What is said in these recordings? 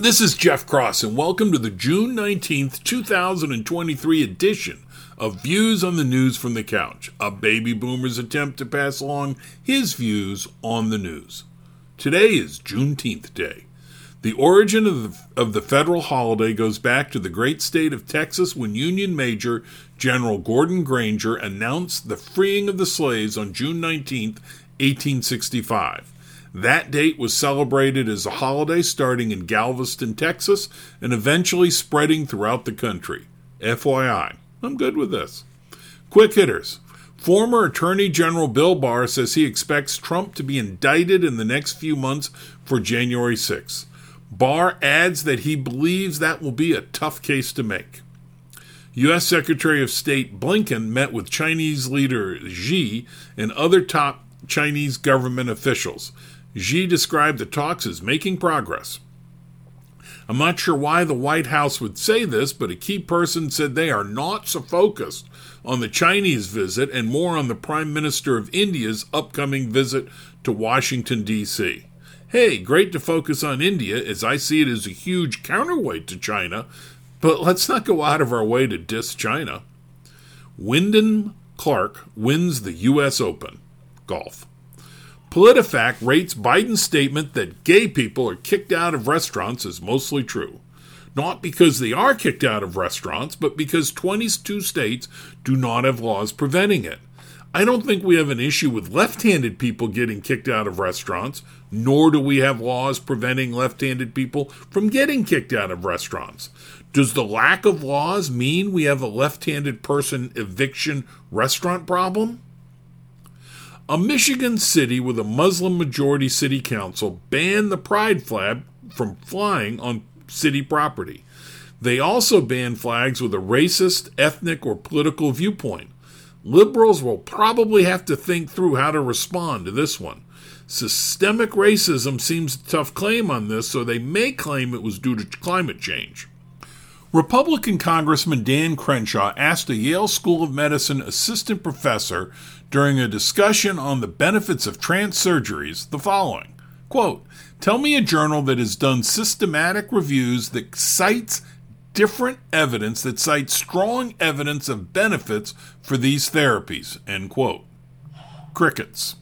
This is Jeff Cross, and welcome to the June 19th, 2023 edition of Views on the News from the Couch, a baby boomer's attempt to pass along his views on the news. Today is Juneteenth Day. The origin of the, of the federal holiday goes back to the great state of Texas when Union Major General Gordon Granger announced the freeing of the slaves on June 19, 1865. That date was celebrated as a holiday starting in Galveston, Texas, and eventually spreading throughout the country. FYI, I'm good with this. Quick hitters. Former Attorney General Bill Barr says he expects Trump to be indicted in the next few months for January 6. Barr adds that he believes that will be a tough case to make. U.S. Secretary of State Blinken met with Chinese leader Xi and other top Chinese government officials. Xi described the talks as making progress. I'm not sure why the White House would say this, but a key person said they are not so focused on the Chinese visit and more on the Prime Minister of India's upcoming visit to Washington, D.C. Hey, great to focus on India, as I see it as a huge counterweight to China, but let's not go out of our way to diss China. Wyndham Clark wins the U.S. Open. Golf. PolitiFact rates Biden's statement that gay people are kicked out of restaurants as mostly true. Not because they are kicked out of restaurants, but because 22 states do not have laws preventing it. I don't think we have an issue with left handed people getting kicked out of restaurants, nor do we have laws preventing left handed people from getting kicked out of restaurants. Does the lack of laws mean we have a left handed person eviction restaurant problem? A Michigan city with a Muslim majority city council banned the pride flag from flying on city property. They also banned flags with a racist, ethnic, or political viewpoint. Liberals will probably have to think through how to respond to this one. Systemic racism seems a tough claim on this, so they may claim it was due to climate change. Republican Congressman Dan Crenshaw asked a Yale School of Medicine assistant professor during a discussion on the benefits of trans surgeries the following quote, Tell me a journal that has done systematic reviews that cites different evidence, that cites strong evidence of benefits for these therapies. End quote. Crickets.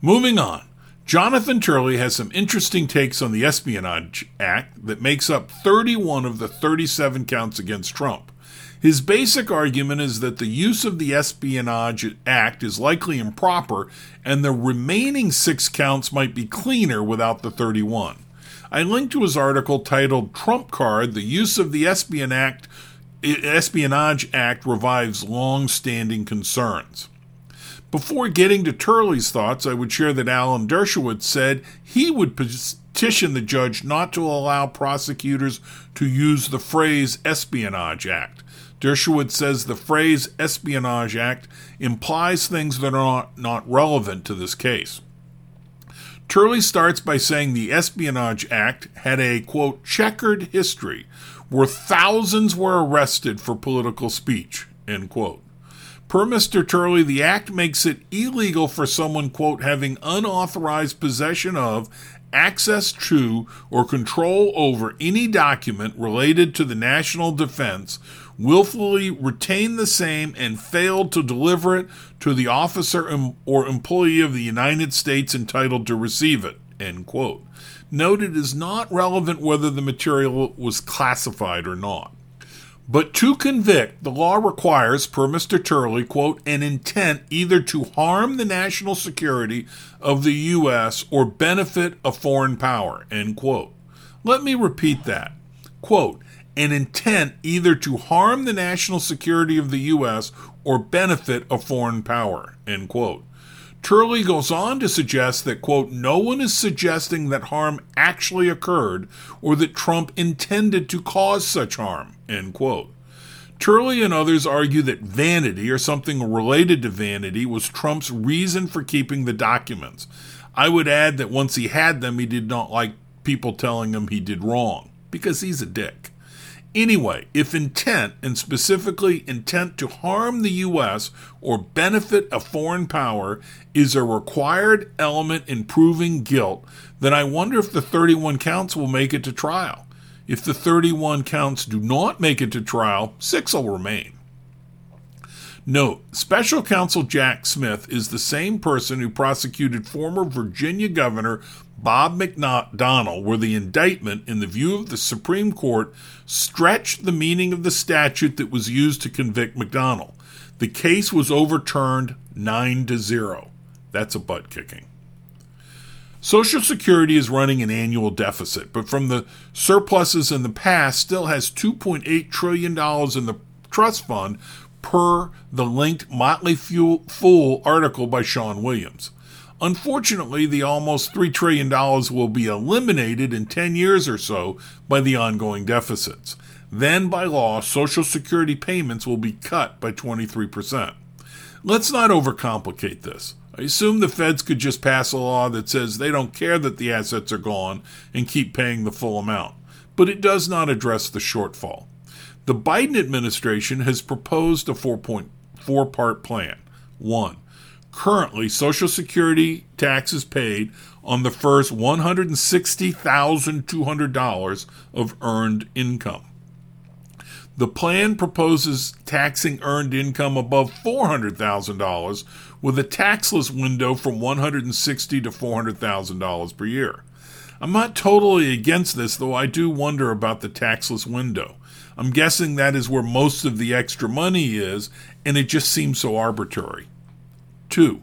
Moving on. Jonathan Turley has some interesting takes on the Espionage Act that makes up 31 of the 37 counts against Trump. His basic argument is that the use of the Espionage Act is likely improper and the remaining six counts might be cleaner without the 31. I linked to his article titled Trump Card The Use of the Espionage Act, Espionage Act Revives Long Standing Concerns. Before getting to Turley's thoughts, I would share that Alan Dershowitz said he would petition the judge not to allow prosecutors to use the phrase Espionage Act. Dershowitz says the phrase Espionage Act implies things that are not, not relevant to this case. Turley starts by saying the Espionage Act had a, quote, checkered history where thousands were arrested for political speech, end quote. Per Mr. Turley, the act makes it illegal for someone, quote, having unauthorized possession of, access to, or control over any document related to the national defense, willfully retain the same and failed to deliver it to the officer or employee of the United States entitled to receive it, end quote. Note it is not relevant whether the material was classified or not. But to convict, the law requires, per Mr. Turley, quote, an intent either to harm the national security of the U.S. or benefit a foreign power, end quote. Let me repeat that. Quote, an intent either to harm the national security of the U.S. or benefit a foreign power, end quote. Turley goes on to suggest that, quote, no one is suggesting that harm actually occurred or that Trump intended to cause such harm, end quote. Turley and others argue that vanity or something related to vanity was Trump's reason for keeping the documents. I would add that once he had them, he did not like people telling him he did wrong, because he's a dick. Anyway, if intent, and specifically intent to harm the U.S. or benefit a foreign power, is a required element in proving guilt, then I wonder if the 31 counts will make it to trial. If the 31 counts do not make it to trial, six will remain. Note, Special Counsel Jack Smith is the same person who prosecuted former Virginia Governor Bob McDonnell, where the indictment, in the view of the Supreme Court, stretched the meaning of the statute that was used to convict McDonnell. The case was overturned 9 to 0. That's a butt kicking. Social Security is running an annual deficit, but from the surpluses in the past, still has $2.8 trillion in the trust fund, per the linked Motley Fool article by Sean Williams. Unfortunately, the almost $3 trillion will be eliminated in 10 years or so by the ongoing deficits. Then, by law, Social Security payments will be cut by 23%. Let's not overcomplicate this. I assume the feds could just pass a law that says they don't care that the assets are gone and keep paying the full amount. But it does not address the shortfall. The Biden administration has proposed a four point four part plan. One, currently Social Security taxes paid on the first $160,200 of earned income. The plan proposes taxing earned income above $400,000 with a taxless window from $160 to $400,000 per year. I'm not totally against this, though I do wonder about the taxless window. I'm guessing that is where most of the extra money is, and it just seems so arbitrary. Two,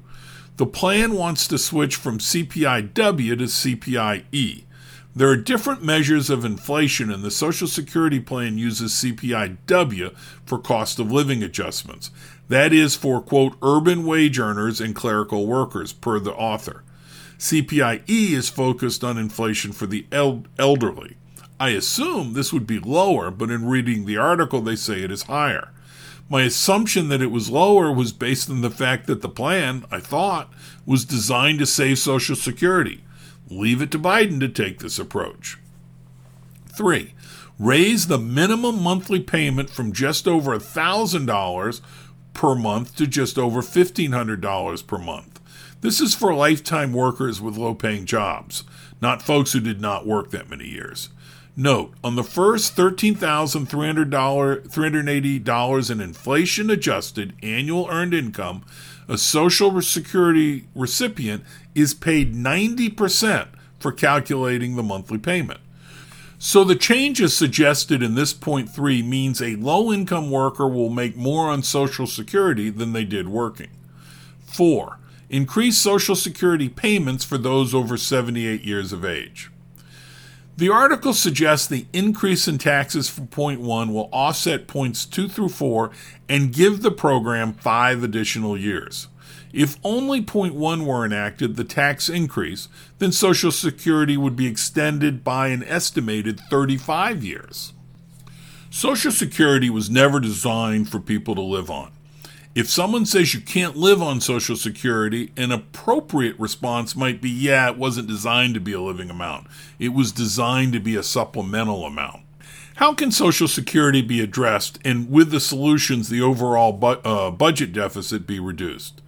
the plan wants to switch from CPIW to CPIE. There are different measures of inflation, and the Social Security plan uses CPIW for cost of living adjustments. That is for, quote, urban wage earners and clerical workers, per the author. CPIE is focused on inflation for the el- elderly. I assume this would be lower, but in reading the article, they say it is higher. My assumption that it was lower was based on the fact that the plan, I thought, was designed to save Social Security. Leave it to Biden to take this approach. Three, raise the minimum monthly payment from just over $1,000 per month to just over $1,500 per month. This is for lifetime workers with low paying jobs, not folks who did not work that many years. Note, on the first $13,380 in inflation adjusted annual earned income, a Social Security recipient is paid 90% for calculating the monthly payment. So the changes suggested in this point 3 means a low income worker will make more on Social Security than they did working. 4. Increase Social Security payments for those over 78 years of age. The article suggests the increase in taxes for point one will offset points two through four and give the program five additional years. If only point one were enacted, the tax increase, then Social Security would be extended by an estimated 35 years. Social Security was never designed for people to live on. If someone says you can't live on Social Security, an appropriate response might be, yeah, it wasn't designed to be a living amount. It was designed to be a supplemental amount. How can Social Security be addressed and with the solutions, the overall bu- uh, budget deficit be reduced?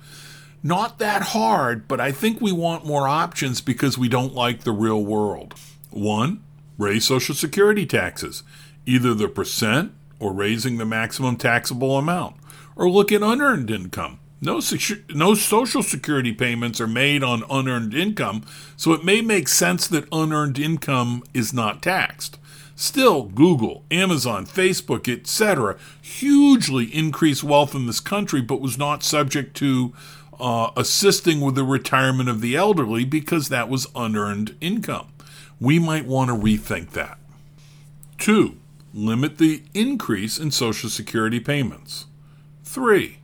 Not that hard, but I think we want more options because we don't like the real world. One, raise Social Security taxes, either the percent or raising the maximum taxable amount or look at unearned income. No, secu- no social security payments are made on unearned income, so it may make sense that unearned income is not taxed. Still, Google, Amazon, Facebook, etc., hugely increased wealth in this country, but was not subject to uh, assisting with the retirement of the elderly because that was unearned income. We might want to rethink that. Two, limit the increase in Social Security payments. Three,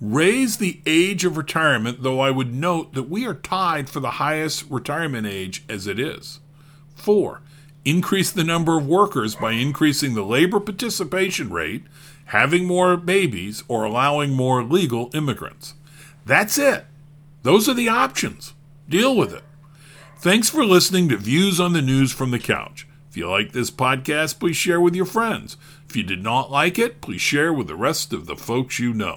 raise the age of retirement, though I would note that we are tied for the highest retirement age as it is. Four, increase the number of workers by increasing the labor participation rate, having more babies, or allowing more legal immigrants. That's it. Those are the options. Deal with it. Thanks for listening to Views on the News from the Couch. If you like this podcast, please share with your friends. If you did not like it, please share with the rest of the folks you know.